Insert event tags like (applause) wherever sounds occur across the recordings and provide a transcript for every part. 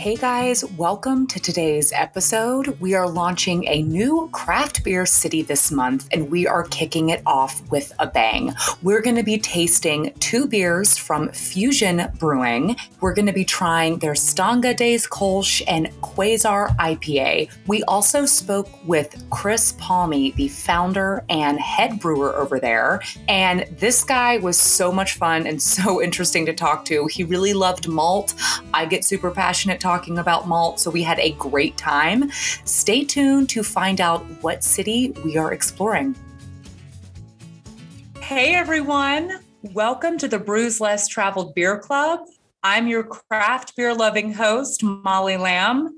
Hey guys, welcome to today's episode. We are launching a new craft beer city this month, and we are kicking it off with a bang. We're going to be tasting two beers from Fusion Brewing. We're going to be trying their Stanga Days Kolsch and Quasar IPA. We also spoke with Chris Palmy, the founder and head brewer over there, and this guy was so much fun and (laughs) so interesting to talk to. He really loved malt. I get super passionate talking about malt, so we had a great time. Stay tuned to find out what city we are exploring. Hey everyone, welcome to the Brews Less Traveled Beer Club. I'm your craft beer loving host, Molly Lamb.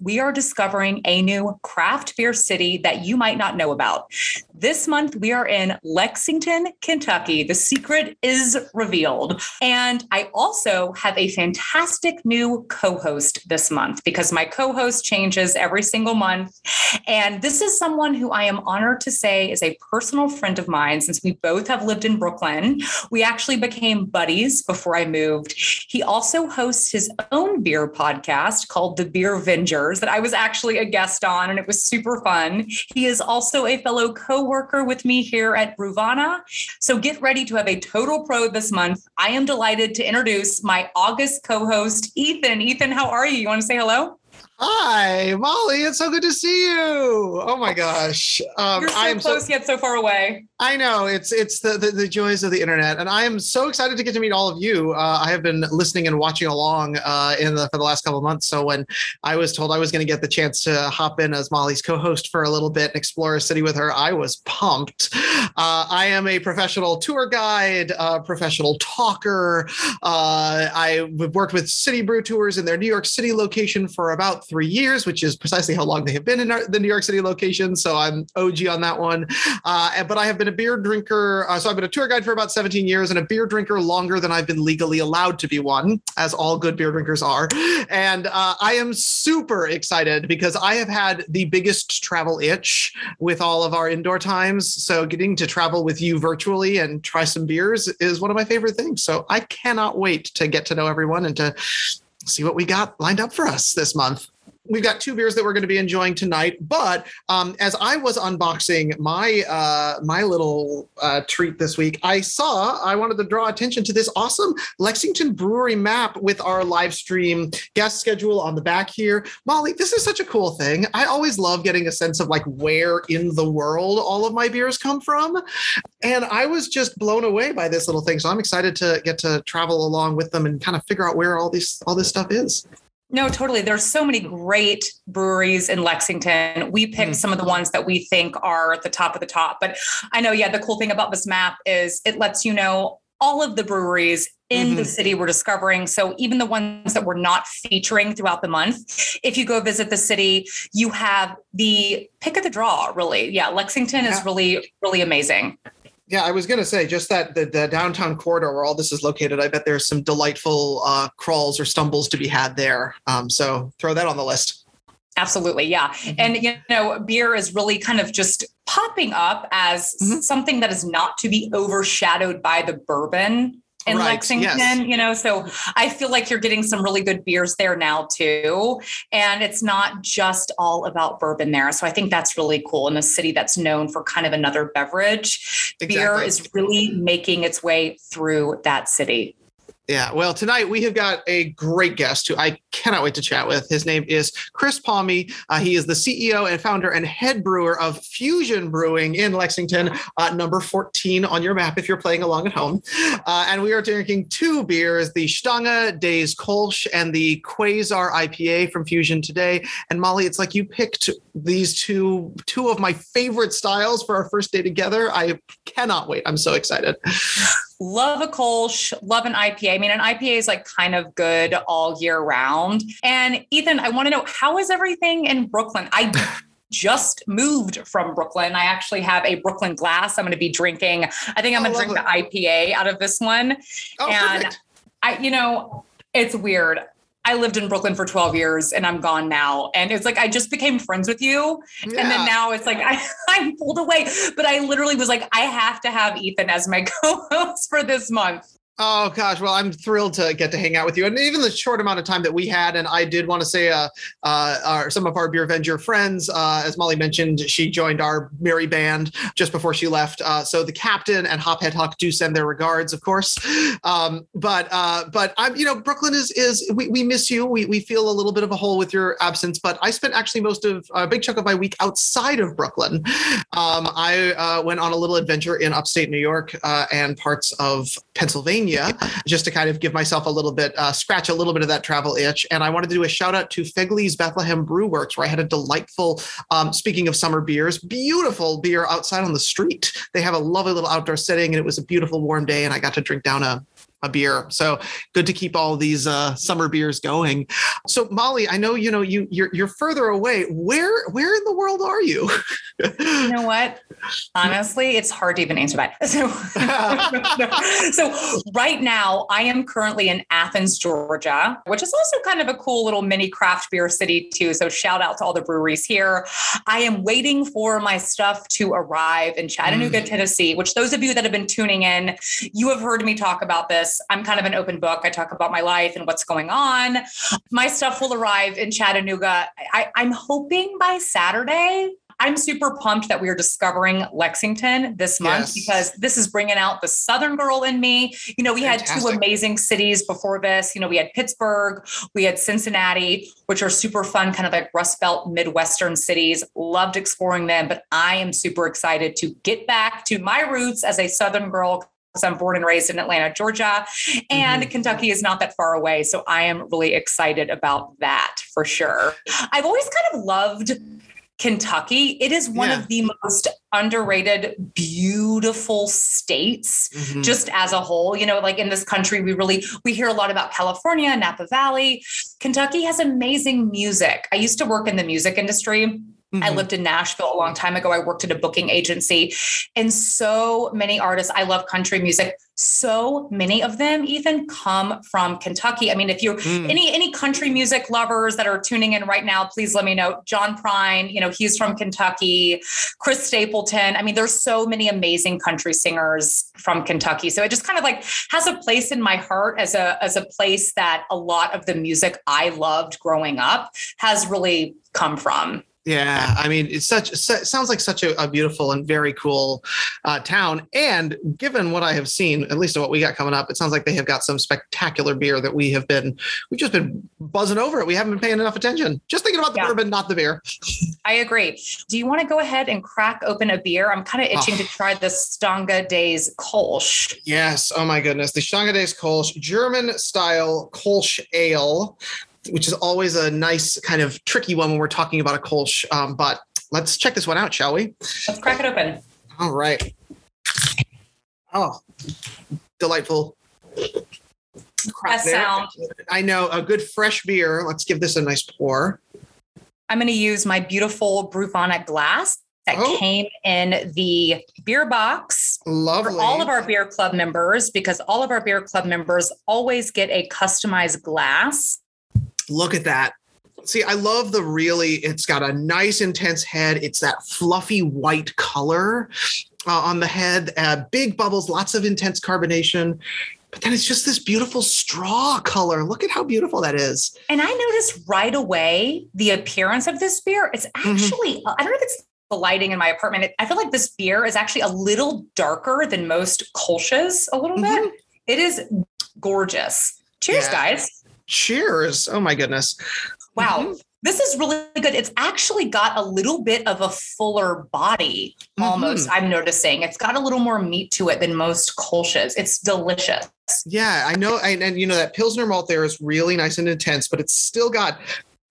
We are discovering a new craft beer city that you might not know about. This month, we are in Lexington, Kentucky. The secret is revealed. And I also have a fantastic new co host this month because my co host changes every single month. And this is someone who I am honored to say is a personal friend of mine since we both have lived in Brooklyn. We actually became buddies before I moved. He also hosts his own beer podcast called The Beer That I was actually a guest on, and it was super fun. He is also a fellow co worker with me here at Bruvana. So get ready to have a total pro this month. I am delighted to introduce my August co host, Ethan. Ethan, how are you? You want to say hello? Hi, Molly. It's so good to see you. Oh my gosh. Um, You're so I am close so, yet so far away. I know it's it's the, the, the joys of the internet, and I am so excited to get to meet all of you. Uh, I have been listening and watching along uh, in the for the last couple of months. So when I was told I was going to get the chance to hop in as Molly's co-host for a little bit and explore a city with her, I was pumped. Uh, I am a professional tour guide, professional talker. Uh, I've worked with City Brew Tours in their New York City location for about three years, which is precisely how long they have been in our, the New York City location. So I'm OG on that one. Uh, but I have been a beer drinker. Uh, so I've been a tour guide for about 17 years and a beer drinker longer than I've been legally allowed to be one, as all good beer drinkers are. And uh, I am super excited because I have had the biggest travel itch with all of our indoor times. So getting to travel with you virtually and try some beers is one of my favorite things. So I cannot wait to get to know everyone and to see what we got lined up for us this month we've got two beers that we're going to be enjoying tonight. But um, as I was unboxing my uh, my little uh, treat this week, I saw I wanted to draw attention to this awesome Lexington Brewery map with our live stream guest schedule on the back here. Molly, this is such a cool thing. I always love getting a sense of like where in the world all of my beers come from, and I was just blown away by this little thing. So I'm excited to get to travel along with them and kind of figure out where all these all this stuff is. No, totally. There's so many great breweries in Lexington. We picked mm. some of the ones that we think are at the top of the top. But I know, yeah, the cool thing about this map is it lets you know all of the breweries in mm-hmm. the city we're discovering. So even the ones that we're not featuring throughout the month, if you go visit the city, you have the pick of the draw, really. Yeah, Lexington yeah. is really, really amazing. Yeah, I was going to say just that the, the, downtown corridor where all this is located. I bet there's some delightful uh, crawls or stumbles to be had there. Um, so throw that on the list. Absolutely, yeah. Mm-hmm. And you know, beer is really kind of just popping up as mm-hmm. something that is not to be overshadowed by the bourbon in right. Lexington, yes. you know. So I feel like you're getting some really good beers there now too. And it's not just all about bourbon there. So I think that's really cool in a city that's known for kind of another beverage. Exactly. Beer is really making its way through that city. Yeah, well, tonight we have got a great guest who I cannot wait to chat with. His name is Chris Palmy. Uh, he is the CEO and founder and head brewer of Fusion Brewing in Lexington, uh, number 14 on your map if you're playing along at home. Uh, and we are drinking two beers the Stanga Days Kolsch and the Quasar IPA from Fusion today. And Molly, it's like you picked these two, two of my favorite styles for our first day together. I cannot wait. I'm so excited love a Kolsch, love an IPA. I mean, an IPA is like kind of good all year round. And Ethan, I want to know how is everything in Brooklyn? I (laughs) just moved from Brooklyn. I actually have a Brooklyn glass. I'm going to be drinking. I think I'm going to oh, drink it. the IPA out of this one. Oh, and perfect. I, you know, it's weird. I lived in Brooklyn for 12 years and I'm gone now. And it's like I just became friends with you. Yeah. And then now it's like (laughs) I, I'm pulled away. But I literally was like, I have to have Ethan as my (laughs) co-host for this month. Oh gosh, well, I'm thrilled to get to hang out with you, and even the short amount of time that we had. And I did want to say, uh, uh, our, some of our Beer Avenger friends, uh, as Molly mentioned, she joined our merry band just before she left. Uh, so the captain and Hophead Huck do send their regards, of course. Um, but uh, but I'm, you know, Brooklyn is is we, we miss you. We we feel a little bit of a hole with your absence. But I spent actually most of a big chunk of my week outside of Brooklyn. Um, I uh, went on a little adventure in upstate New York and parts of Pennsylvania. Pennsylvania, just to kind of give myself a little bit, uh, scratch a little bit of that travel itch. And I wanted to do a shout out to Fegley's Bethlehem Brew Works, where I had a delightful, um, speaking of summer beers, beautiful beer outside on the street. They have a lovely little outdoor setting, and it was a beautiful warm day, and I got to drink down a a beer. So good to keep all these uh, summer beers going. So Molly, I know you know you you're you're further away. Where where in the world are you? you know what? Honestly, it's hard to even answer that. (laughs) So, so right now, I am currently in Athens, Georgia, which is also kind of a cool little mini craft beer city too. So shout out to all the breweries here. I am waiting for my stuff to arrive in Chattanooga, mm. Tennessee. Which those of you that have been tuning in, you have heard me talk about this I'm kind of an open book. I talk about my life and what's going on. My stuff will arrive in Chattanooga. I, I'm hoping by Saturday. I'm super pumped that we are discovering Lexington this month yes. because this is bringing out the Southern girl in me. You know, we Fantastic. had two amazing cities before this. You know, we had Pittsburgh, we had Cincinnati, which are super fun, kind of like Rust Belt Midwestern cities. Loved exploring them, but I am super excited to get back to my roots as a Southern girl I'm born and raised in Atlanta, Georgia, and mm-hmm. Kentucky is not that far away. So I am really excited about that for sure. I've always kind of loved Kentucky. It is one yeah. of the most underrated, beautiful states, mm-hmm. just as a whole. You know, like in this country, we really we hear a lot about California, Napa Valley. Kentucky has amazing music. I used to work in the music industry Mm-hmm. I lived in Nashville a long time ago. I worked at a booking agency, and so many artists. I love country music. So many of them, Ethan, come from Kentucky. I mean, if you're mm. any any country music lovers that are tuning in right now, please let me know. John Prine, you know, he's from Kentucky. Chris Stapleton. I mean, there's so many amazing country singers from Kentucky. So it just kind of like has a place in my heart as a as a place that a lot of the music I loved growing up has really come from. Yeah, I mean, it's such it sounds like such a, a beautiful and very cool uh, town. And given what I have seen, at least what we got coming up, it sounds like they have got some spectacular beer that we have been we've just been buzzing over it. We haven't been paying enough attention. Just thinking about the yeah. bourbon, not the beer. I agree. Do you want to go ahead and crack open a beer? I'm kind of itching oh. to try the Stanga Days Kolsch. Yes. Oh my goodness, the Stanga Days Kolsch, German style Kolsch ale which is always a nice kind of tricky one when we're talking about a Kolsch. Um, but let's check this one out, shall we? Let's crack it open. All right. Oh, delightful. That sound. I know a good fresh beer. Let's give this a nice pour. I'm going to use my beautiful Brewphonic glass that oh. came in the beer box Lovely. for all of our beer club members because all of our beer club members always get a customized glass Look at that. See, I love the really, it's got a nice intense head. It's that fluffy white color uh, on the head, uh, big bubbles, lots of intense carbonation. But then it's just this beautiful straw color. Look at how beautiful that is. And I noticed right away the appearance of this beer. It's mm-hmm. actually, mm-hmm. I don't know if it's the lighting in my apartment. I feel like this beer is actually a little darker than most Kolsch's, a little mm-hmm. bit. It is gorgeous. Cheers, yeah. guys. Cheers. Oh my goodness. Wow. Mm-hmm. This is really good. It's actually got a little bit of a fuller body, almost. Mm-hmm. I'm noticing it's got a little more meat to it than most Kolsch's. It's delicious. Yeah, I know. And, and you know, that Pilsner malt there is really nice and intense, but it's still got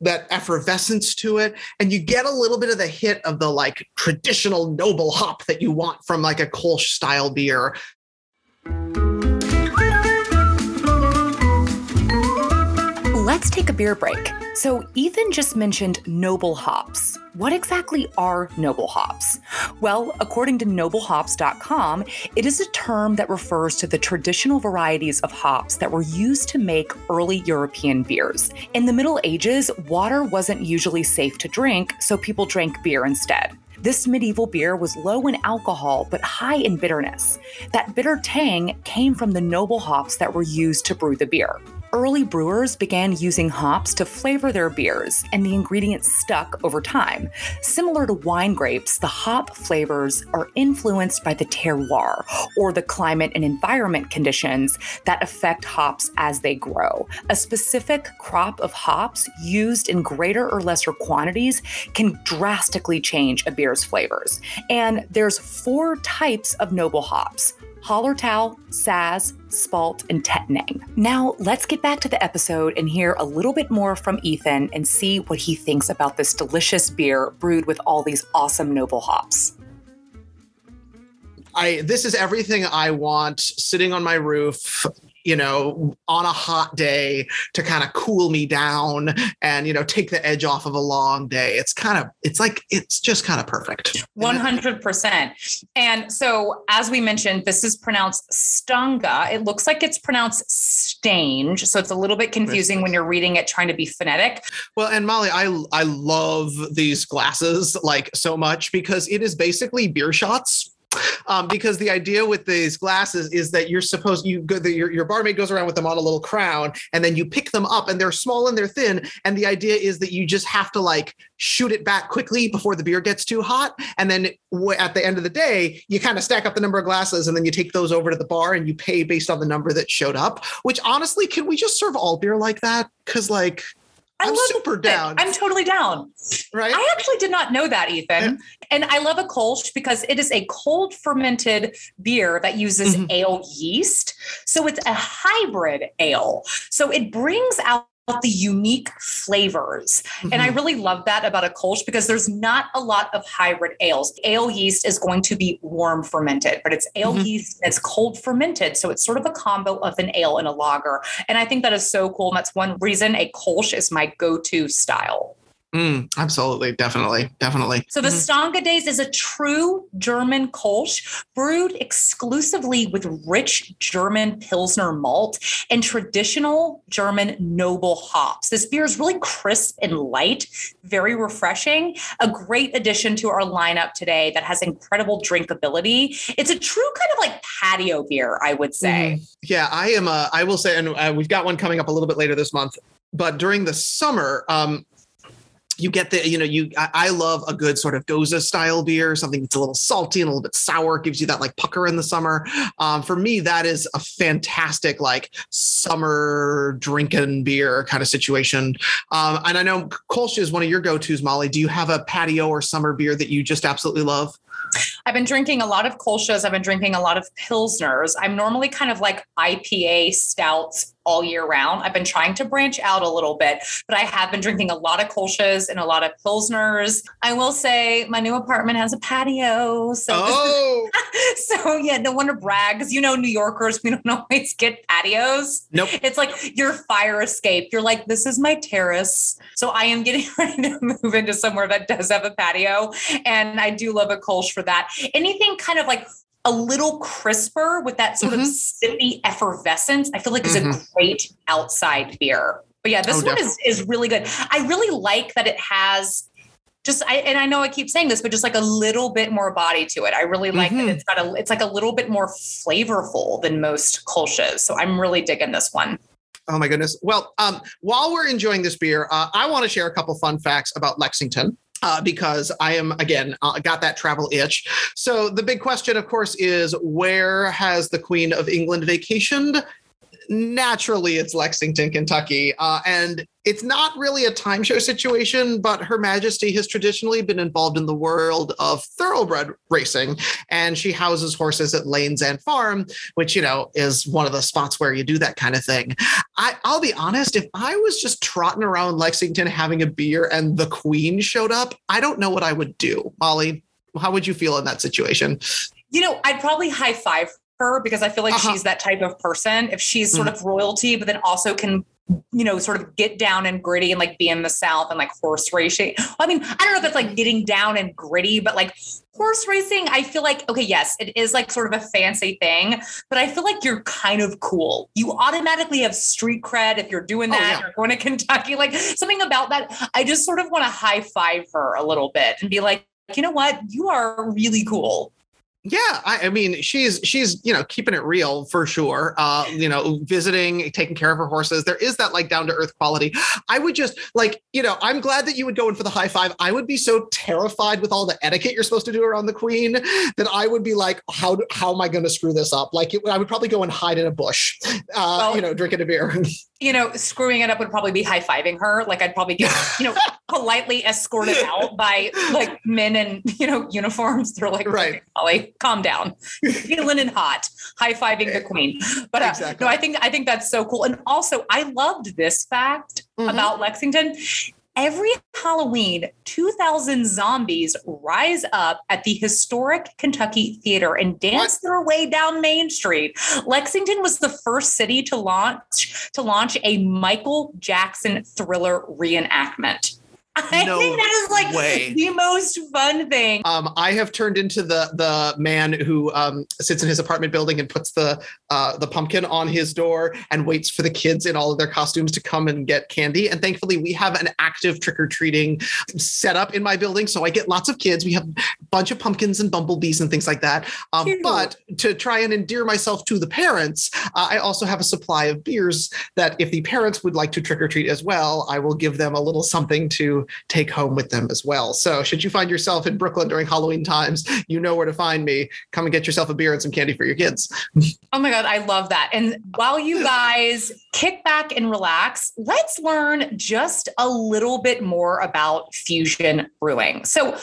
that effervescence to it and you get a little bit of the hit of the like traditional noble hop that you want from like a kolsch style beer Let's take a beer break. So, Ethan just mentioned noble hops. What exactly are noble hops? Well, according to noblehops.com, it is a term that refers to the traditional varieties of hops that were used to make early European beers. In the Middle Ages, water wasn't usually safe to drink, so people drank beer instead. This medieval beer was low in alcohol but high in bitterness. That bitter tang came from the noble hops that were used to brew the beer. Early brewers began using hops to flavor their beers, and the ingredients stuck over time. Similar to wine grapes, the hop flavors are influenced by the terroir, or the climate and environment conditions that affect hops as they grow. A specific crop of hops used in greater or lesser quantities can drastically change a beer's flavors. And there's four types of noble hops Hallertau, Saaz, Spalt, and Tettnang. Now, let's get back to the episode and hear a little bit more from Ethan and see what he thinks about this delicious beer brewed with all these awesome noble hops. I this is everything I want sitting on my roof you know, on a hot day to kind of cool me down and, you know, take the edge off of a long day. It's kind of, it's like, it's just kind of perfect. 100%. And so, as we mentioned, this is pronounced Stunga. It looks like it's pronounced Stange. So it's a little bit confusing when you're reading it, trying to be phonetic. Well, and Molly, I, I love these glasses like so much because it is basically beer shots um, because the idea with these glasses is that you're supposed you go the, your, your barmaid goes around with them on a little crown and then you pick them up and they're small and they're thin and the idea is that you just have to like shoot it back quickly before the beer gets too hot and then w- at the end of the day you kind of stack up the number of glasses and then you take those over to the bar and you pay based on the number that showed up which honestly can we just serve all beer like that? Because like I am super down. I'm totally down. Right. I actually did not know that, Ethan. Yeah. And I love a Kolsch because it is a cold fermented beer that uses mm-hmm. ale yeast. So it's a hybrid ale. So it brings out the unique flavors. Mm-hmm. And I mm-hmm. really love that about a Kolsch because there's not a lot of hybrid ales. Ale yeast is going to be warm fermented, but it's ale mm-hmm. yeast it's cold fermented. So it's sort of a combo of an ale and a lager. And I think that is so cool. And that's one reason a Kolsch is my go to style. Mm, absolutely, definitely, definitely. So the mm-hmm. Days is a true German Kolsch brewed exclusively with rich German Pilsner malt and traditional German noble hops. This beer is really crisp and light, very refreshing, a great addition to our lineup today that has incredible drinkability. It's a true kind of like patio beer, I would say. Mm, yeah, I am. A, I will say, and uh, we've got one coming up a little bit later this month. But during the summer, um, you get the you know you I, I, love a good sort of gose style beer something that's a little salty and a little bit sour gives you that like pucker in the summer um, for me that is a fantastic like summer drinking beer kind of situation um, and i know kolsch is one of your go-to's molly do you have a patio or summer beer that you just absolutely love I've been drinking a lot of Kolsch's. I've been drinking a lot of Pilsners. I'm normally kind of like IPA stouts all year round. I've been trying to branch out a little bit, but I have been drinking a lot of Kolsch's and a lot of Pilsners. I will say my new apartment has a patio. So, (laughs) oh. so yeah, no one to brag because you know, New Yorkers, we don't (laughs) always get patios. Nope. It's like your fire escape. You're like, this is my terrace. So I am getting (laughs) ready to move into somewhere that does have a patio. And I do love a Kolsch for that. Anything kind of like a little crisper with that sort mm-hmm. of sippy effervescence, I feel like mm-hmm. is a great outside beer. But yeah, this oh, one is is really good. I really like that it has just I and I know I keep saying this, but just like a little bit more body to it. I really like mm-hmm. that it's got a it's like a little bit more flavorful than most Kolsch's. So I'm really digging this one. Oh my goodness. Well, um, while we're enjoying this beer, uh, I want to share a couple fun facts about Lexington uh, because I am again uh, got that travel itch. So the big question, of course, is where has the Queen of England vacationed? Naturally it's Lexington, Kentucky. Uh, and it's not really a time show situation, but Her Majesty has traditionally been involved in the world of thoroughbred racing. And she houses horses at Lane's End Farm, which, you know, is one of the spots where you do that kind of thing. I, I'll be honest, if I was just trotting around Lexington having a beer and the Queen showed up, I don't know what I would do. Molly, how would you feel in that situation? You know, I'd probably high five her because I feel like uh-huh. she's that type of person. If she's sort mm-hmm. of royalty, but then also can you know, sort of get down and gritty and like be in the South and like horse racing. I mean, I don't know if it's like getting down and gritty, but like horse racing, I feel like, okay, yes, it is like sort of a fancy thing, but I feel like you're kind of cool. You automatically have street cred if you're doing oh, that, oh, yeah. you're going to (laughs) Kentucky, like something about that. I just sort of want to high five her a little bit and be like, you know what? You are really cool. Yeah, I, I, mean, she's she's you know keeping it real for sure. Uh, you know, visiting, taking care of her horses. There is that like down to earth quality. I would just like you know, I'm glad that you would go in for the high five. I would be so terrified with all the etiquette you're supposed to do around the queen that I would be like, how how am I going to screw this up? Like, it, I would probably go and hide in a bush, uh, well, you know, drinking a beer. (laughs) you know, screwing it up would probably be high fiving her. Like I'd probably get, (laughs) you know, politely escorted out by like men in, you know, uniforms. They're like, right, calm down. Feeling and hot, high fiving the queen. But uh, exactly. no, I think I think that's so cool. And also, I loved this fact mm-hmm. about Lexington every Halloween, 2,000 zombies rise up at the historic Kentucky Theater and dance their way down Main Street. Lexington was the first city to launch to launch a Michael Jackson thriller reenactment. I no think that is like way. the most fun thing. Um, I have turned into the the man who um, sits in his apartment building and puts the uh, the pumpkin on his door and waits for the kids in all of their costumes to come and get candy. And thankfully, we have an active trick or treating setup in my building, so I get lots of kids. We have a bunch of pumpkins and bumblebees and things like that. Um, but to try and endear myself to the parents, uh, I also have a supply of beers that if the parents would like to trick or treat as well, I will give them a little something to take home with them as well. So, should you find yourself in Brooklyn during Halloween times, you know where to find me. Come and get yourself a beer and some candy for your kids. Oh my God, I love that. And while you (laughs) guys kick back and relax, let's learn just a little bit more about fusion brewing. So,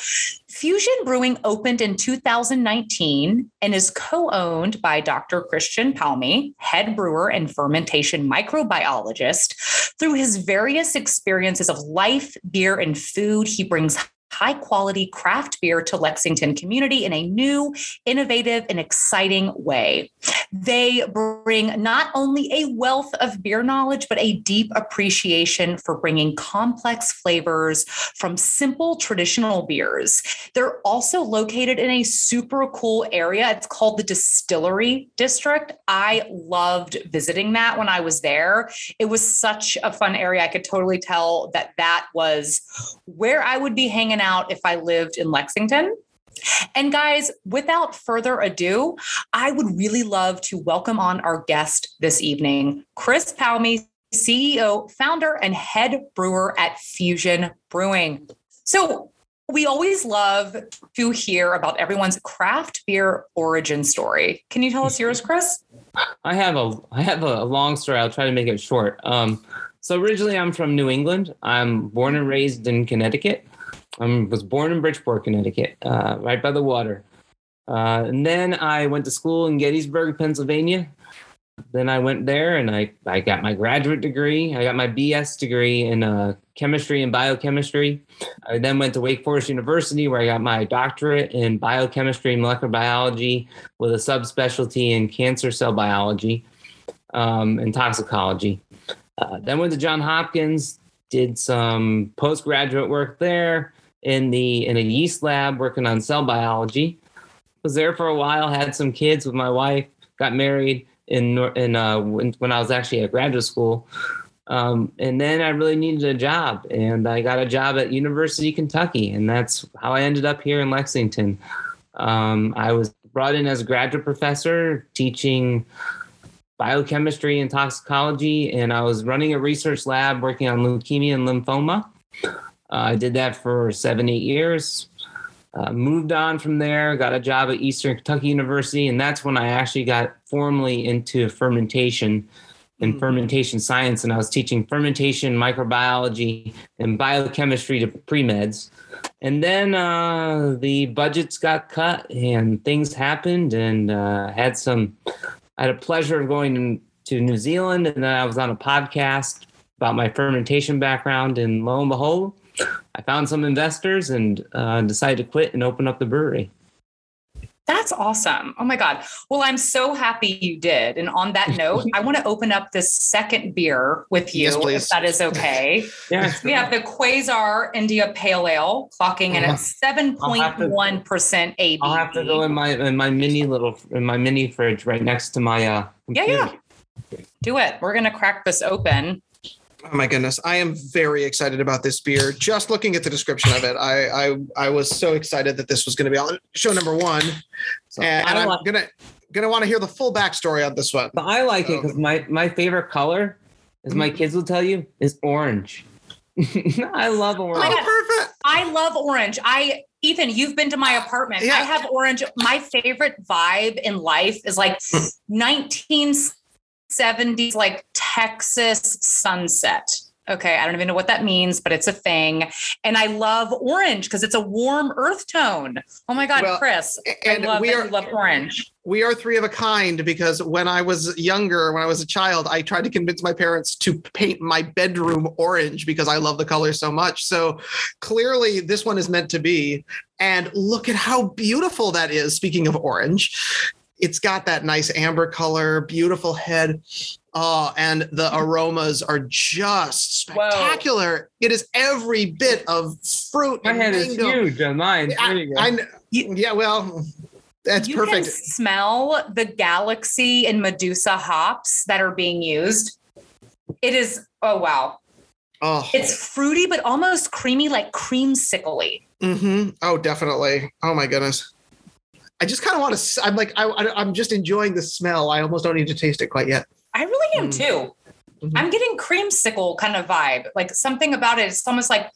Fusion Brewing opened in 2019 and is co owned by Dr. Christian Palmy, head brewer and fermentation microbiologist. Through his various experiences of life, beer, and food, he brings high quality craft beer to Lexington community in a new, innovative, and exciting way. They bring not only a wealth of beer knowledge, but a deep appreciation for bringing complex flavors from simple traditional beers. They're also located in a super cool area. It's called the Distillery District. I loved visiting that when I was there. It was such a fun area. I could totally tell that that was where I would be hanging out if I lived in Lexington. And guys, without further ado, I would really love to welcome on our guest this evening, Chris Palmy, CEO, founder, and head brewer at Fusion Brewing. So, we always love to hear about everyone's craft beer origin story. Can you tell us yours, (laughs) Chris? I have a I have a long story. I'll try to make it short. Um, so originally, I'm from New England. I'm born and raised in Connecticut. I was born in Bridgeport, Connecticut, uh, right by the water. Uh, and then I went to school in Gettysburg, Pennsylvania. Then I went there and I, I got my graduate degree. I got my BS degree in uh, chemistry and biochemistry. I then went to Wake Forest University where I got my doctorate in biochemistry and molecular biology with a subspecialty in cancer cell biology um, and toxicology. Uh, then went to John Hopkins, did some postgraduate work there in the in a yeast lab working on cell biology. Was there for a while, had some kids with my wife, got married in in uh, when, when I was actually at graduate school. Um, and then I really needed a job, and I got a job at University of Kentucky, and that's how I ended up here in Lexington. Um, I was brought in as a graduate professor teaching biochemistry and toxicology, and I was running a research lab working on leukemia and lymphoma. Uh, I did that for seven, eight years. Uh, moved on from there, got a job at Eastern Kentucky University, and that's when I actually got formally into fermentation and mm-hmm. fermentation science. And I was teaching fermentation, microbiology, and biochemistry to pre meds. And then uh, the budgets got cut and things happened, and uh, had some. I had a pleasure of going to New Zealand, and then I was on a podcast about my fermentation background. And lo and behold, I found some investors and uh, decided to quit and open up the brewery. That's awesome. Oh my God. Well, I'm so happy you did. And on that note, I want to open up this second beer with you, yes, if that is okay. (laughs) yes. We have the Quasar India Pale Ale clocking in at 7.1% ABV. I'll have to go in my in my mini little in my mini fridge right next to my uh computer. Yeah, yeah. Do it. We're gonna crack this open. Oh my goodness, I am very excited about this beer. Just looking at the description of it, I I, I was so excited that this was going to be on show number one, So and, I, and I'm like, gonna gonna want to hear the full backstory on this one. but I like it because my my favorite color, as my mm. kids will tell you, is orange. (laughs) I love Oh, orange. God. perfect! I love orange. I Ethan, you've been to my apartment. Yeah. I have orange. My favorite vibe in life is like hmm. 1970s, like Texas sunset. Okay, I don't even know what that means, but it's a thing. And I love orange because it's a warm earth tone. Oh my God, Well, Chris. and we are- love orange. We are three of a kind because when I was younger, when I was a child, I tried to convince my parents to paint my bedroom orange because I love the color so much. So clearly, this one is meant to be. And look at how beautiful that is. Speaking of orange, it's got that nice amber color, beautiful head. Oh, and the (laughs) aromas are just spectacular. It is every bit of fruit. My head is huge on mine. I. I yeah, well, that's you perfect. can smell the galaxy and Medusa hops that are being used. It is, oh wow. Oh, It's fruity, but almost creamy, like creamsicle hmm oh, definitely. Oh my goodness. I just kind of want to. I'm like, I, I, I'm just enjoying the smell. I almost don't need to taste it quite yet. I really am Mm. too. Mhm. I'm getting creamsicle kind of vibe. Like something about it. It's almost like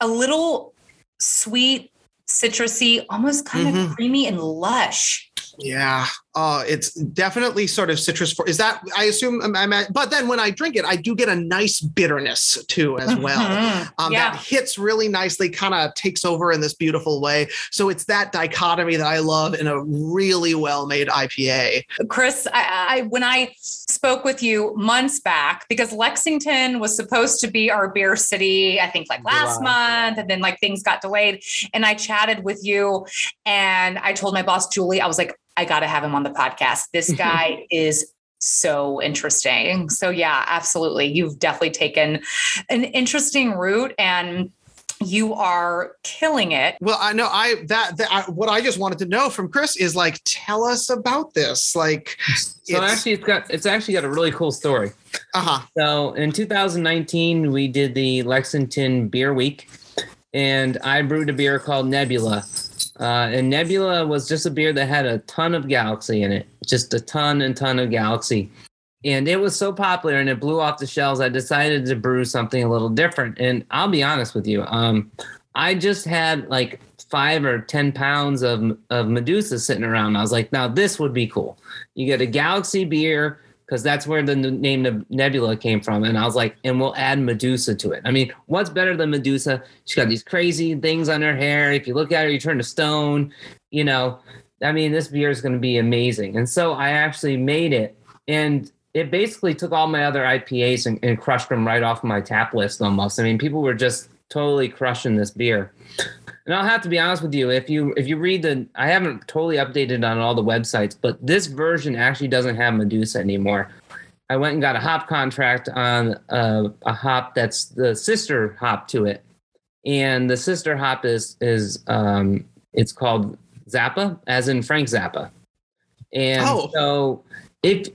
a little sweet, citrusy, almost kind Mhm. of creamy and lush. Yeah. Oh, it's definitely sort of citrus. For is that? I assume. I'm, I'm at, but then when I drink it, I do get a nice bitterness too, as well. Mhm. Um, yeah. That hits really nicely, kind of takes over in this beautiful way. So it's that dichotomy that I love in a really well made IPA. Chris, I, I when I spoke with you months back, because Lexington was supposed to be our beer city, I think like last July. month, and then like things got delayed. And I chatted with you, and I told my boss Julie, I was like, I got to have him on the podcast. This (laughs) guy is so interesting. So yeah, absolutely. You've definitely taken an interesting route and you are killing it. Well, I know I that, that I, what I just wanted to know from Chris is like, tell us about this. Like, so it's- actually, it's got it's actually got a really cool story. uh huh. So in 2019, we did the Lexington Beer Week, and I brewed a beer called Nebula. Uh, and Nebula was just a beer that had a ton of galaxy in it, just a ton and ton of galaxy. And it was so popular and it blew off the shelves. I decided to brew something a little different. And I'll be honest with you, um, I just had like five or 10 pounds of, of Medusa sitting around. I was like, now this would be cool. You get a galaxy beer, because that's where the name Nebula came from. And I was like, and we'll add Medusa to it. I mean, what's better than Medusa? She's got these crazy things on her hair. If you look at her, you turn to stone. You know, I mean, this beer is going to be amazing. And so I actually made it, and it basically took all my other IPAs and, and crushed them right off my tap list almost. I mean, people were just totally crushing this beer. And I'll have to be honest with you, if you if you read the I haven't totally updated on all the websites, but this version actually doesn't have Medusa anymore. I went and got a hop contract on a, a hop that's the sister hop to it, and the sister hop is is um, it's called Zappa, as in Frank Zappa. And Oh. so, if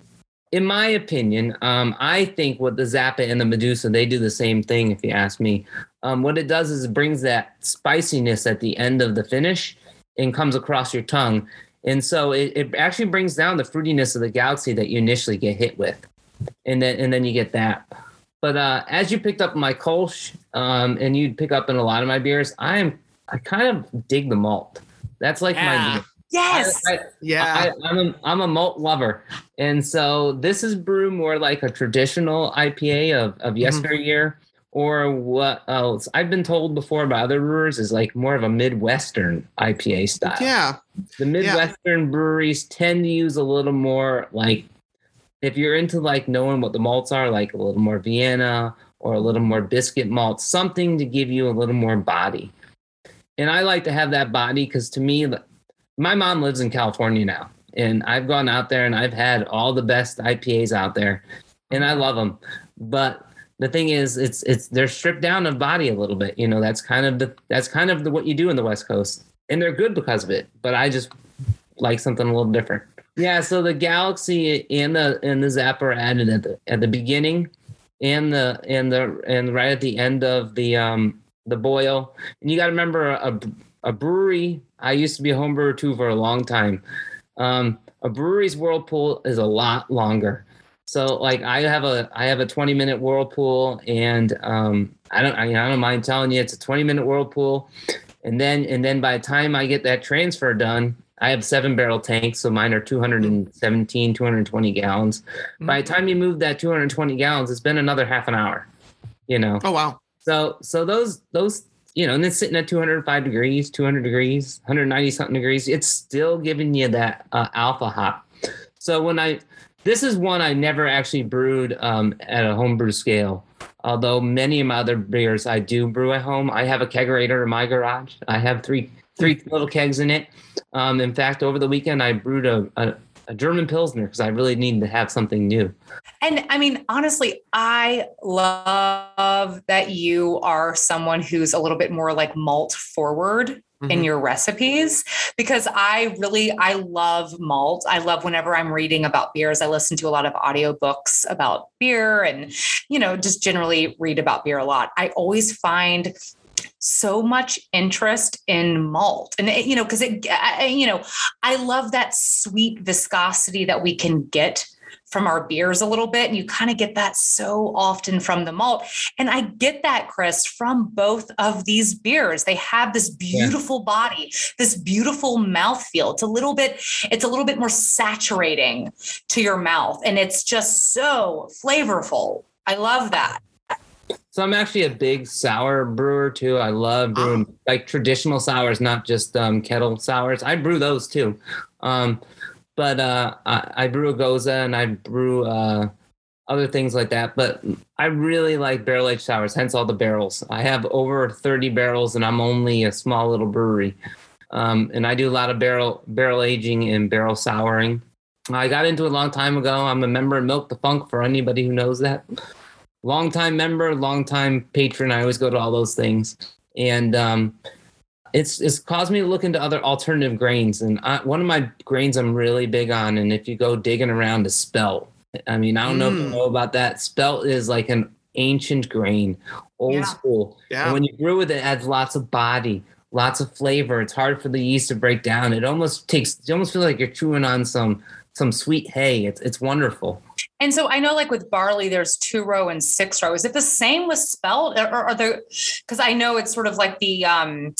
in my opinion, um, I think what the Zappa and the Medusa they do the same thing. If you ask me, um, what it does is it brings that spiciness at the end of the finish and comes across your tongue. And so it, it actually brings down the fruitiness of the galaxy that you initially get hit with. And then and then you get that. But uh, as you picked up my Kolsch, um, and you'd pick up in a lot of my beers, I am I kind of dig the malt. That's like Yeah. my Yes. I, I, Yeah. I, I'm a, I'm a malt lover, and so this is brew more like a traditional IPA of of yesteryear, or what else I've been told before by other brewers is like more of a midwestern IPA style. yeah. the midwestern breweries tend to use a little more like if you're into like knowing what the malts are, like a little more Vienna or a little more biscuit malt, something to give you a little more body. And I like to have that body because to me, my mom lives in California now, and I've gone out there and I've had all the best IPAs out there, and I love them. But the thing is, it's it's they're stripped down of body a little bit. You know, that's kind of the that's kind of the, what you do in the West Coast, and they're good because of it. But I just like something a little different. Yeah, so the Galaxy and the and the Zappa added at the at the beginning, and the and the and right at the end of the um the boil. And you got to remember a, a brewery. I used to be a home brewer too for a long time. Um, a brewery's whirlpool is a lot longer. So like I have a I have a 20 minute whirlpool and um, I don't I, I don't mind telling you it's a 20 minute whirlpool and then and then by the time I get that transfer done I have seven barrel tanks so mine are 217 220 gallons. Mm-hmm. By the time you move that 220 gallons it's been another half an hour. You know. Oh wow. So so those those you know, and then sitting at 205 degrees, 200 degrees, 190 something degrees. It's still giving you that uh, alpha hop. So when I this is one I never actually brewed um, at a homebrew scale. Although many of my other beers I do brew at home. I have a kegerator in my garage. I have three three little kegs in it. Um, in fact, over the weekend I brewed a, a, a German Pilsner because I really needed to have something new. And I mean, honestly, I love that you are someone who's a little bit more like malt forward mm-hmm. in your recipes because I really I love malt. I love whenever I'm reading about beers. I listen to a lot of audiobooks about beer and you know, just generally read about beer a lot. I always find so much interest in malt and it, you know because it you know i love that sweet viscosity that we can get from our beers a little bit. And you kind of get that so often from the malt. And I get that, Chris, from both of these beers. They have this beautiful yeah. body, this beautiful mouth feel. It's a little bit, it's a little bit more saturating to your mouth. And it's just so flavorful. I love that. So I'm actually a big sour brewer too. I love brewing oh. like traditional sours, not just um, kettle sours. I brew those too. Um, but uh, I, I, brew a gose and I brew uh, other things like that. But I really like barrel aged sours, hence all the barrels. I have over 30 barrels, and I'm only a small little brewery. Um, and I do a lot of barrel barrel aging and barrel souring. I got into it a long time ago. I'm a member of Milk the Funk for anybody who knows that. Long time member, long time patron. I always go to all those things. And um, it's it's caused me to look into other alternative grains and I, one of my grains i'm really big on and if you go digging around is spelt i mean i don't mm. know if you hmm. know about that spelt is like an ancient grain old yeah. school yeah. and when you brew with it it adds lots of body lots of flavor it's hard for the yeast to break down it almost takes you almost feel like you're chewing on some some sweet hay it's, it's wonderful and so I know, like with barley, there's two row and six row. Is it the same with spelt, or are there? Because I know it's sort of like the um,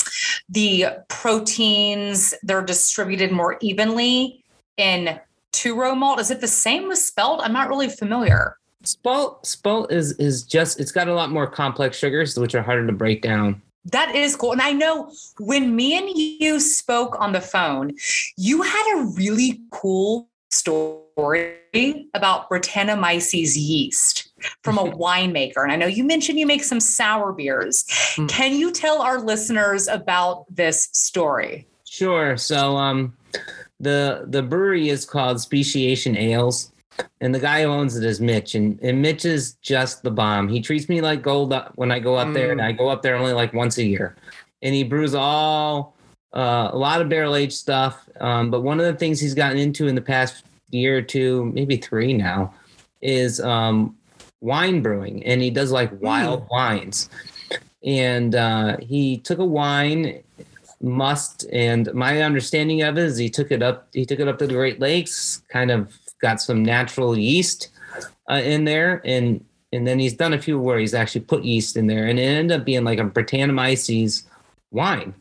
the proteins they're distributed more evenly in two row malt. Is it the same with spelt? I'm not really familiar. Spelt spelt is is just it's got a lot more complex sugars, which are harder to break down. That is cool. And I know when me and you spoke on the phone, you had a really cool story about Brettanomyces yeast from a winemaker. And I know you mentioned you make some sour beers. Mm. Can you tell our listeners about this story? Sure. So um, the the brewery is called Speciation Ales. And the guy who owns it is Mitch, and, and Mitch is just the bomb. He treats me like gold when I go up mm. there, and I go up there only like once a year. And he brews all uh, a lot of barrel aged stuff. Um, but one of the things he's gotten into in the past year or two, maybe three now, is um, wine brewing, and he does like wild mm. wines. And uh, he took a wine must, and my understanding of it is he took it up. He took it up to the Great Lakes, kind of got some natural yeast uh, in there, and and then he's done a few where he's actually put yeast in there, and it ended up being like a Brettanomyces wine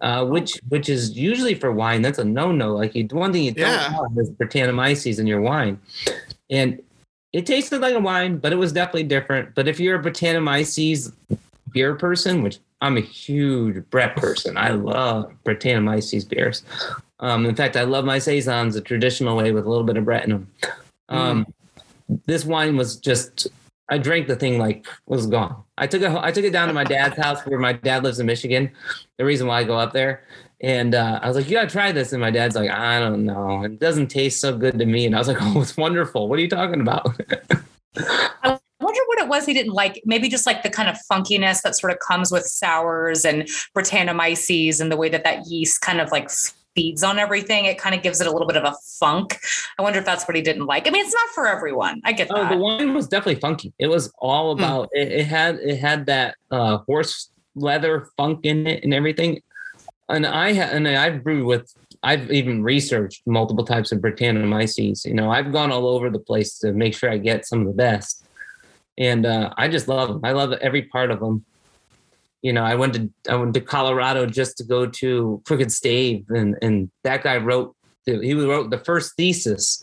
uh, which which is usually for wine that's a no no. Like you, one thing you don't yeah. want is Brettanomyces in your wine, and it tasted like a wine, but it was definitely different. But if you're a Brettanomyces beer person, which I'm a huge Brett person, I love Brettanomyces beers. Um, in fact, I love my saisons the traditional way with a little bit of Brett in them. Um, mm. This wine was just I drank the thing like was gone. I took it. I took it down to my dad's house where my dad lives in Michigan. The reason why I go up there, and uh, I was like, "You gotta try this." And my dad's like, "I don't know. It doesn't taste so good to me." And I was like, (laughs) "Oh, it's wonderful. What are you talking about?" (laughs) I wonder what it was he didn't like. Maybe just like the kind of funkiness that sort of comes with sours and Brettanomyces and the way that that yeast kind of like feeds on everything, it kind of gives it a little bit of a funk. I wonder if that's what he didn't like. I mean, it's not for everyone. I get Oh, that. the wine was definitely funky. It was all Hmm. about it, it had it had that uh horse leather funk in it and everything. And I ha- and I've brewed with I've even researched multiple types of Brettanomyces. You know, I've gone all over the place to make sure I get some of the best. And uh, I just love them. I love every part of them. You know, I went to I went to Colorado just to go to Crooked Stave, and and that guy wrote he wrote the first thesis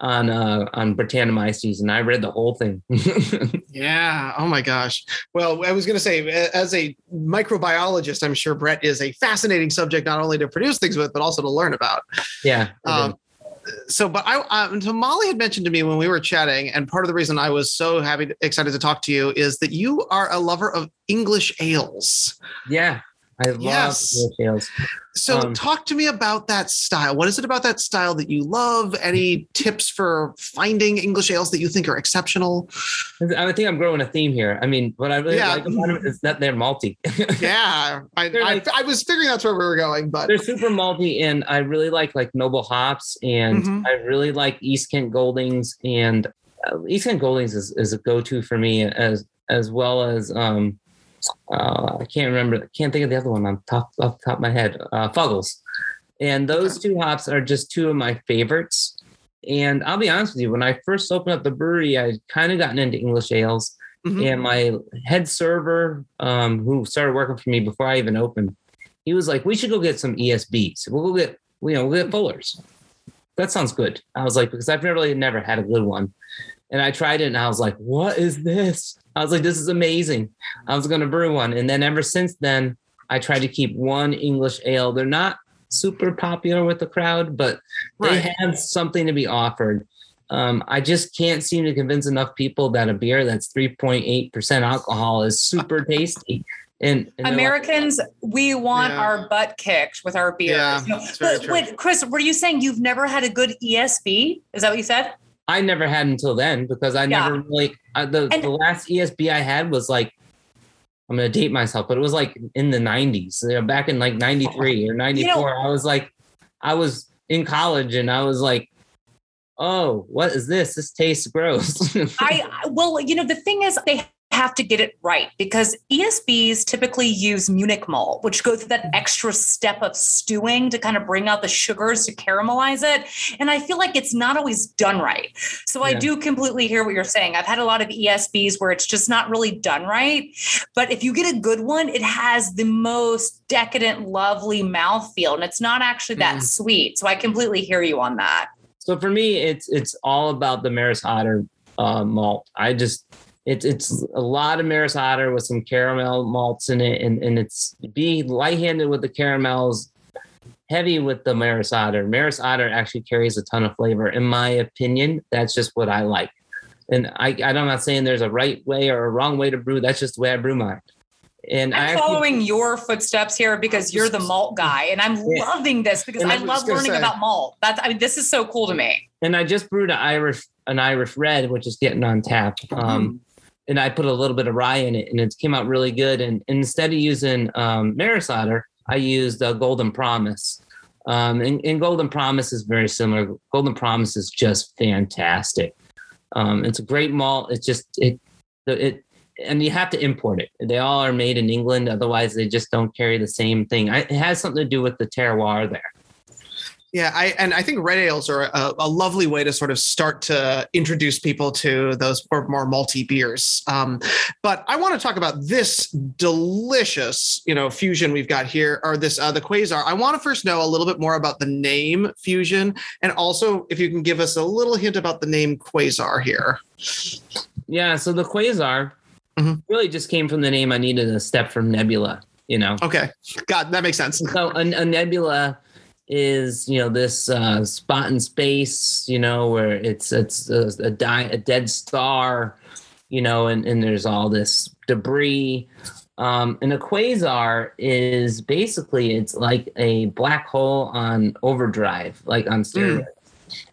on uh on Brettanomyces, and I read the whole thing. (laughs) Yeah. Oh my gosh. Well, I was going to say, as a microbiologist, I'm sure Brett is a fascinating subject not only to produce things with, but also to learn about. yeah. Um, so, but I, um, so Molly had mentioned to me when we were chatting, and part of the reason I was so happy, excited to talk to you is that you are a lover of English ales. yeah. I love Yes. So, Um, talk to me about that style. What is it about that style that you love? Any tips for finding English ales that you think are exceptional? I think I'm growing a theme here. I mean, what I really Yeah. like about them is that they're malty. (laughs) Yeah, I, They're I, like- I was figuring that's where we were going, but they're super malty, and I really like like noble hops, and Mhm. I really like East Kent Goldings, and uh, East Kent Goldings is, is a go-to for me as as well as um uh, I can't remember, I can't think of the other one on top off the top of my head. Uh, Fuggles, and those two hops are just two of my favorites. And I'll be honest with you, when I first opened up the brewery, I kind of gotten into English ales. Mhm. And my head server, um, who started working for me before I even opened, he was like, "We should go get some ESBs. We'll go get, you know, we'll get Fullers." That sounds good. I was like, because I've never really never had a good one, and I tried it, and I was like, "What is this?" I was like, "This is amazing." I was going to brew one, and then ever since then, I try to keep one English ale. They're not super popular with the crowd, but they have something to be offered. Um, I just can't seem to convince enough people that a beer that's 3.8% alcohol is super tasty. And, and they're like, Americans, we want Yeah. our butt kicked with our beers. Yeah, You know, it's very but wait, Chris, were you saying you've never had a good ESB? Is that what you said? I never had until then because I Yeah. never really, I, the, And- the last ESB I had was like, I'm going to date myself, but it was like in the 90s, you know, back in like 93 or (laughs) 94. I was like, I was in college and I was like, oh, what is this? This tastes gross. (laughs) I- well, you know, the thing is they have to get it right because ESBs typically use Munich malt, which go through that extra step of stewing to kind of bring out the sugars to caramelize it. And I feel like it's not always done right. So I do completely hear what you're saying. I've had a lot of ESBs where it's just not really done right. But if you get a good one, it has the most decadent, lovely mouthfeel. And it's not actually that Mm. sweet. So I completely hear you on that. So for me, it's it's all about the Maris Otter uh, malt. I just it's it's a lot of Maris Otter with some caramel malts in it, and and it's be light-handed with the caramels, heavy with the Maris Otter. Maris Otter actually carries a ton of flavor, in my opinion. That's just what I like, and I I'm not saying there's a right way or a wrong way to brew. That's just the way I brew mine. And I'm actually- following your footsteps here because you're the malt guy, and I'm Yeah. loving this because And I I love learning say- about malt. That's I mean, this is so cool to me. and I just brewed an Irish an Irish red, which is getting on tap. Um, and I put a little bit of rye in it, and it came out really good. And, and instead of using um, Maris Otter, I used uh, Golden Promise. Um, and, and Golden Promise is very similar. Golden Promise is just fantastic. Um, it's a great malt. It's just it it and you have to import it. They all are made in England, otherwise they just don't carry the same thing. I, it has something to do with the terroir there. Yeah, I and I think red ales are a, a lovely way to sort of start to introduce people to those more, more malty beers. Um, but I want to talk about this delicious, you know, fusion we've got here, or this uh, the Quasar. I want to first know a little bit more about the name fusion, and also if you can give us a little hint about the name Quasar here. Yeah, so the quasar Mhm. really just came from the name I needed a step from nebula, you know. Okay, God, that makes sense. So a, a nebula is, you know, this uh, spot in space, you know, where it's it's a, a, di- a dead star, you know, and, and there's all this debris. Um, and a quasar is basically it's like a black hole on overdrive, like on steroids.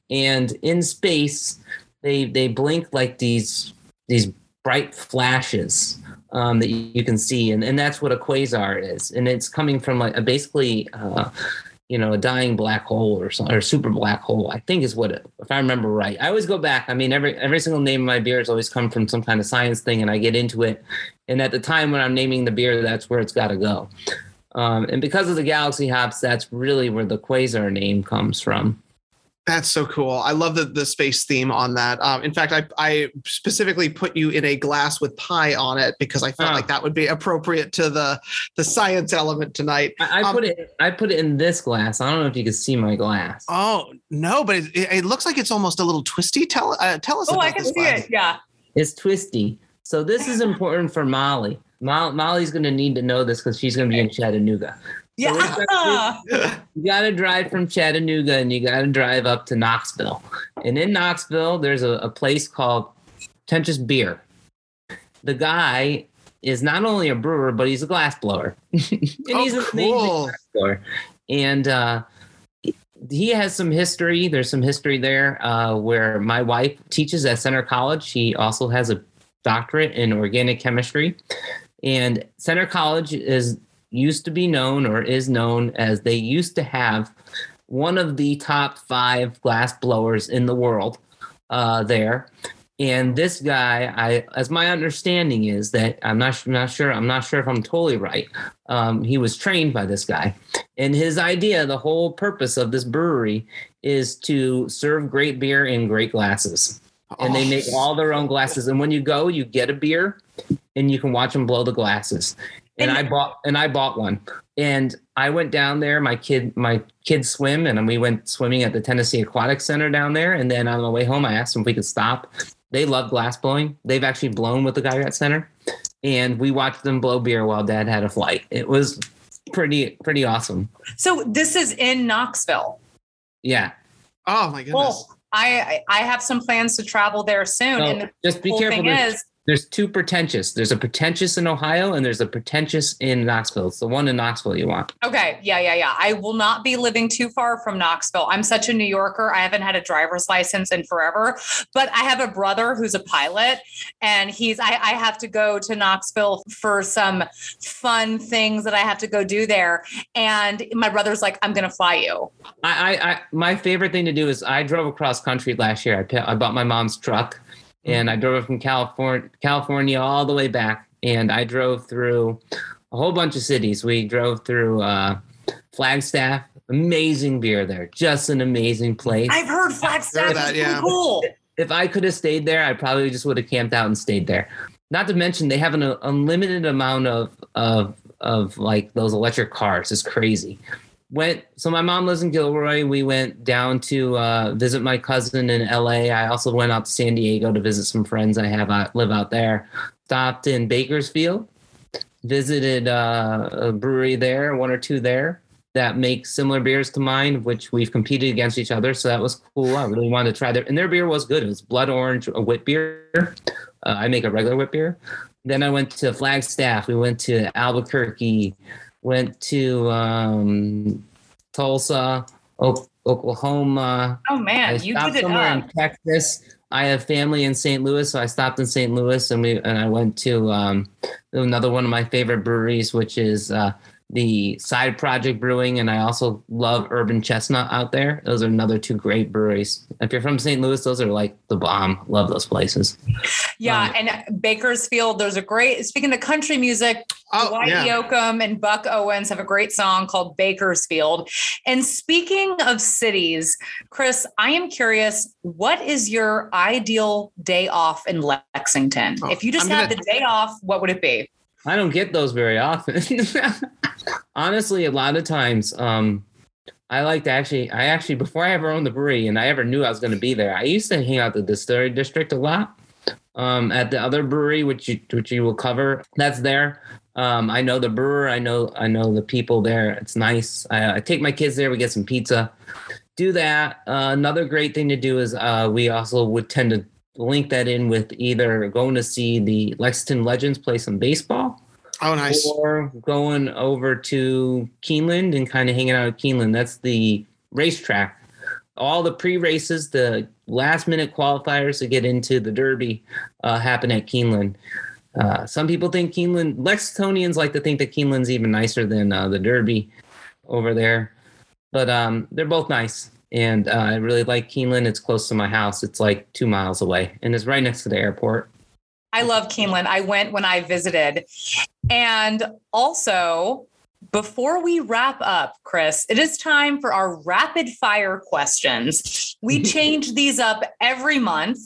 And in space, they they blink like these these bright flashes um, that you, you can see, and, and that's what a quasar is, and it's coming from like a basically, uh, you know, a dying black hole or something, or super black hole. I think is what if I remember right. I always go back. I mean, every every single name of my beers always come from some kind of science thing, and I get into it. And at the time when I'm naming the beer, that's where it's got to go. Um, and because of the galaxy hops, that's really where the quasar name comes from. That's so cool. I love the, the space theme on that. Um, in fact, I, I specifically put you in a glass with pie on it because I felt Oh. like that would be appropriate to the the science element tonight. I, I Um, put it. I put it in this glass. I don't know if you can see my glass. Oh no, but it, it, it looks like it's almost a little twisty. Tell uh, tell us. Oh, about I can this see glass. it. Yeah. It's twisty. So this is important for Molly. Mo- Molly's going to need to know this because she's going to be in Chattanooga. Yeah. (laughs) You got to drive from Chattanooga and you got to drive up to Knoxville. And in Knoxville, there's a, a place called Pretentious Beer. The guy is not only a brewer, but he's a glass blower. (laughs) and Oh, he's cool. glass blower. And uh, he has some history. There's some history there uh, where my wife teaches at Centre College. She also has a doctorate in organic chemistry. And Centre College is used to be known or is known as they used to have one of the top five glass blowers in the world uh, there. And this guy, I, as my understanding is that I'm not, not sure, I'm not sure if I'm totally right. Um, he was trained by this guy, and his idea, the whole purpose of this brewery, is to serve great beer in great glasses and they Oh, make all their own glasses. And when you go, you get a beer, and you can watch them blow the glasses. And, And- I bought and I bought one, and I went down there. My kid, my kids swim, and we went swimming at the Tennessee Aquatic Centre down there. And then on the way home, I asked them if we could stop. They love glass blowing. They've actually blown with the guy at Center, and we watched them blow beer while Dad had a flight. It was pretty pretty awesome. So this is in Knoxville. Yeah. oh my goodness. Oh, well, I I have some plans to travel there soon. So and the just be cool careful. thing There's- is, there's two pretentious. There's a pretentious in Ohio and there's a pretentious in Knoxville. It's the one in Knoxville you want. okay, yeah, yeah, yeah. I will not be living too far from Knoxville. I'm such a New Yorker. I haven't had a driver's license in forever, but I have a brother who's a pilot, and he's I, I have to go to Knoxville for some fun things that I have to go do there. And my brother's like, I'm gonna fly you. I, I, I my favorite thing to do is I drove across country last year. I, I bought my mom's truck and I drove from California, California all the way back. And I drove through a whole bunch of cities. We drove through uh, Flagstaff, amazing beer there, just an amazing place. I've heard Flagstaff Heard that, is yeah. cool. if I could have stayed there, I probably just would have camped out and stayed there. Not to mention they have an unlimited amount of of of like those electric cars. It's crazy. Went so my mom lives in Gilroy. We went down to uh, visit my cousin in LA. I also went out to San Diego to visit some friends I have out, live out there. Stopped in Bakersfield, visited uh, a brewery there, one or two there that make similar beers to mine, which we've competed against each other. So that was cool. I really wanted to try their, and their beer was good. It was blood orange, a wit beer. Uh, I make a regular wit beer. Then I went to Flagstaff. We went to Albuquerque, went to um, Tulsa, o- Oklahoma. Oh I man, you stopped did it somewhere up. in Texas. I have family in St. Louis, so I stopped in St. Louis, and we and I went to um, another one of my favorite breweries, which is uh, the Side Project Brewing, and I also love Urban Chestnut out there. Those are another two great breweries. If you're from St. Louis, those are like the bomb. Love those places. Yeah, Um, and Bakersfield, there's a great speaking of country music, Oh Dwight yeah. Yoakam and Buck Owens have a great song called Bakersfield. And speaking of cities, Chris, I am curious, what is your ideal day off in Lexington? Oh, if you just I'm had gonna- the day off, what would it be? I don't get those very often. (laughs) Honestly, a lot of times, um, I like to actually, I actually, before I ever owned the brewery and I ever knew I was going to be there, I used to hang out the distillery district a lot. Um, at the other brewery, which you, which you will cover, that's there. Um, I know the brewer. I know, I know the people there. It's nice. I, I take my kids there. We get some pizza. Do that. Uh, another great thing to do is uh, we also would tend to link that in with either going to see the Lexington Legends play some baseball Oh nice. or going over to Keeneland and kind of hanging out at Keeneland. That's the racetrack. All the pre races, the last minute qualifiers to get into the Derby uh, happen at Keeneland. Uh, some people think Keeneland, Lexingtonians like to think that Keeneland's even nicer than uh, the Derby over there. but um, they're both nice. And uh, I really like Keeneland. It's close to my house. It's like two miles away, and it's right next to the airport. I love Keeneland. I went when I visited. And also, before we wrap up, Chris, it is time for our rapid fire questions. We (laughs) change these up every month.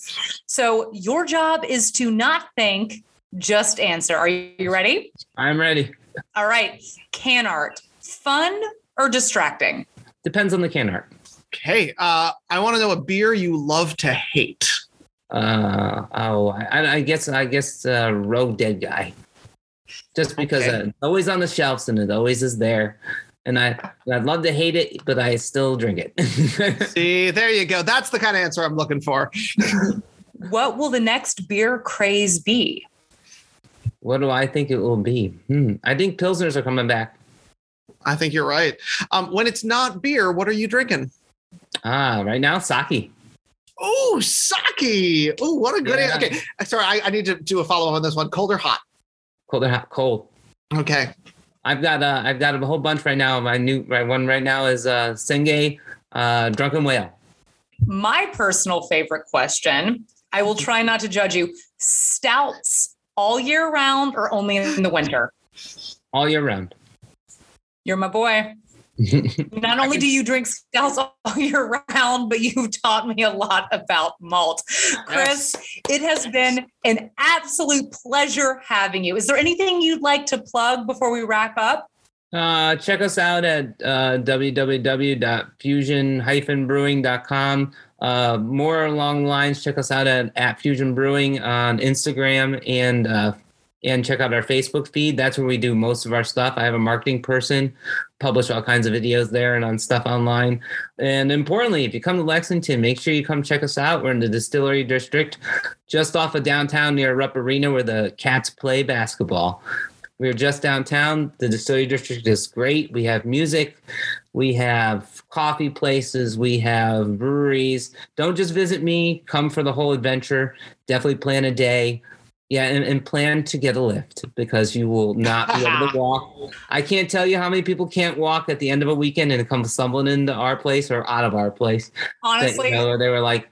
So your job is to not think, just answer. Are you ready? I'm ready. All right. Can art, fun or distracting? Depends on the can art. Okay. Uh, I want to know a beer you love to hate. Uh oh, I, I guess I guess uh, Rogue Dead guy. Just because Okay. uh, it's always on the shelves and it always is there, and I I'd love to hate it, but I still drink it. (laughs) See, there you go. That's the kind of answer I'm looking for. What will the next beer craze be? what do I think it will be? Hmm. I think pilsners are coming back. I think you're right. Um, when it's not beer, what are you drinking? Ah, right now sake. Oh, sake. Oh, what a good Yeah. Okay. Sorry, I, I need to do a follow up on this one. Cold or hot? Cold or hot? Cold. Okay. I've got uh, I've got a whole bunch right now. My new right one right now is uh, Suigei uh, Drunken Whale. My personal favorite question. I will try not to judge you. Stouts all year round or only in the winter? all year round. You're my boy. (laughs) Not only do you drink stouts all year round, but you've (laughs) taught me a lot about malt. Chris, it has been an absolute pleasure having you. Is there anything you'd like to plug before we wrap up? Uh, check us out at uh, www.fusion-brewing.com. Uh, more along the lines, check us out at, at Fusion Brewing on Instagram and uh, and check out our Facebook feed. That's where we do most of our stuff. I have a marketing person, publish all kinds of videos there and on stuff online. And importantly, if you come to Lexington, make sure you come check us out. We're in the Distillery District, just off of downtown near Rupp Arena, where the Cats play basketball. We're just downtown. The Distillery District is great. We have music, we have coffee places, we have breweries. Don't just visit me, come for the whole adventure. Definitely plan a day. Yeah, and, and plan to get a lift because you will not be able to (laughs) walk. I can't tell you how many people can't walk at the end of a weekend and come stumbling into our place or out of our place. That, Honestly, you know, they were like,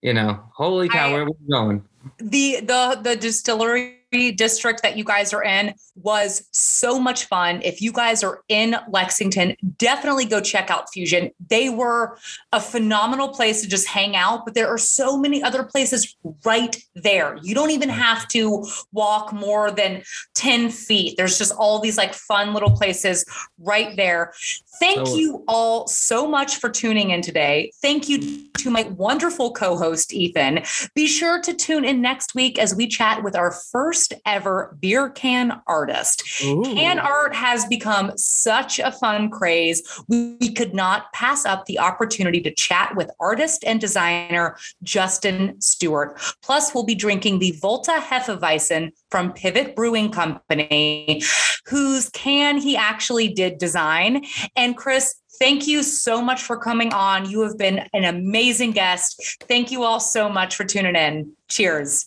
you know, holy cow, I- where are we going? the the the distillery district that you guys are in was so much fun. If you guys are in Lexington, definitely go check out Fusion. They were a phenomenal place to just hang out, but there are so many other places right there. You don't even have to walk more than 10 feet. There's just all these like fun little places right there. Thank So- you all so much for tuning in today. Thank you to my wonderful co-host Ethan. Be sure to tune in next week as we chat with our first ever beer can artist. Can art has become such a fun craze. We, we could not pass up the opportunity to chat with artist and designer Justin Stewart. Plus, we'll be drinking the Volta Hefeweizen from Pivot Brewing Company, whose can he actually did design. And Chris, thank you so much for coming on. You have been an amazing guest. Thank you all so much for tuning in. Cheers.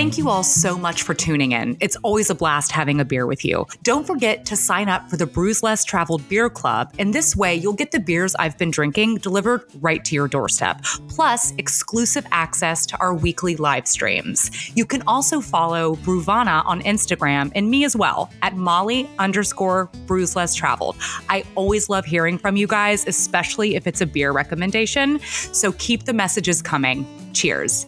Thank you all so much for tuning in. It's always a blast having a beer with you. Don't forget to sign up for the Brews Less Traveled Beer Club, and this way you'll get the beers I've been drinking delivered right to your doorstep, plus exclusive access to our weekly live streams. You can also follow Bruvana on Instagram and me as well at Molly underscore Brews Less Traveled. I always love hearing from you guys, especially if it's a beer recommendation. So keep the messages coming. Cheers.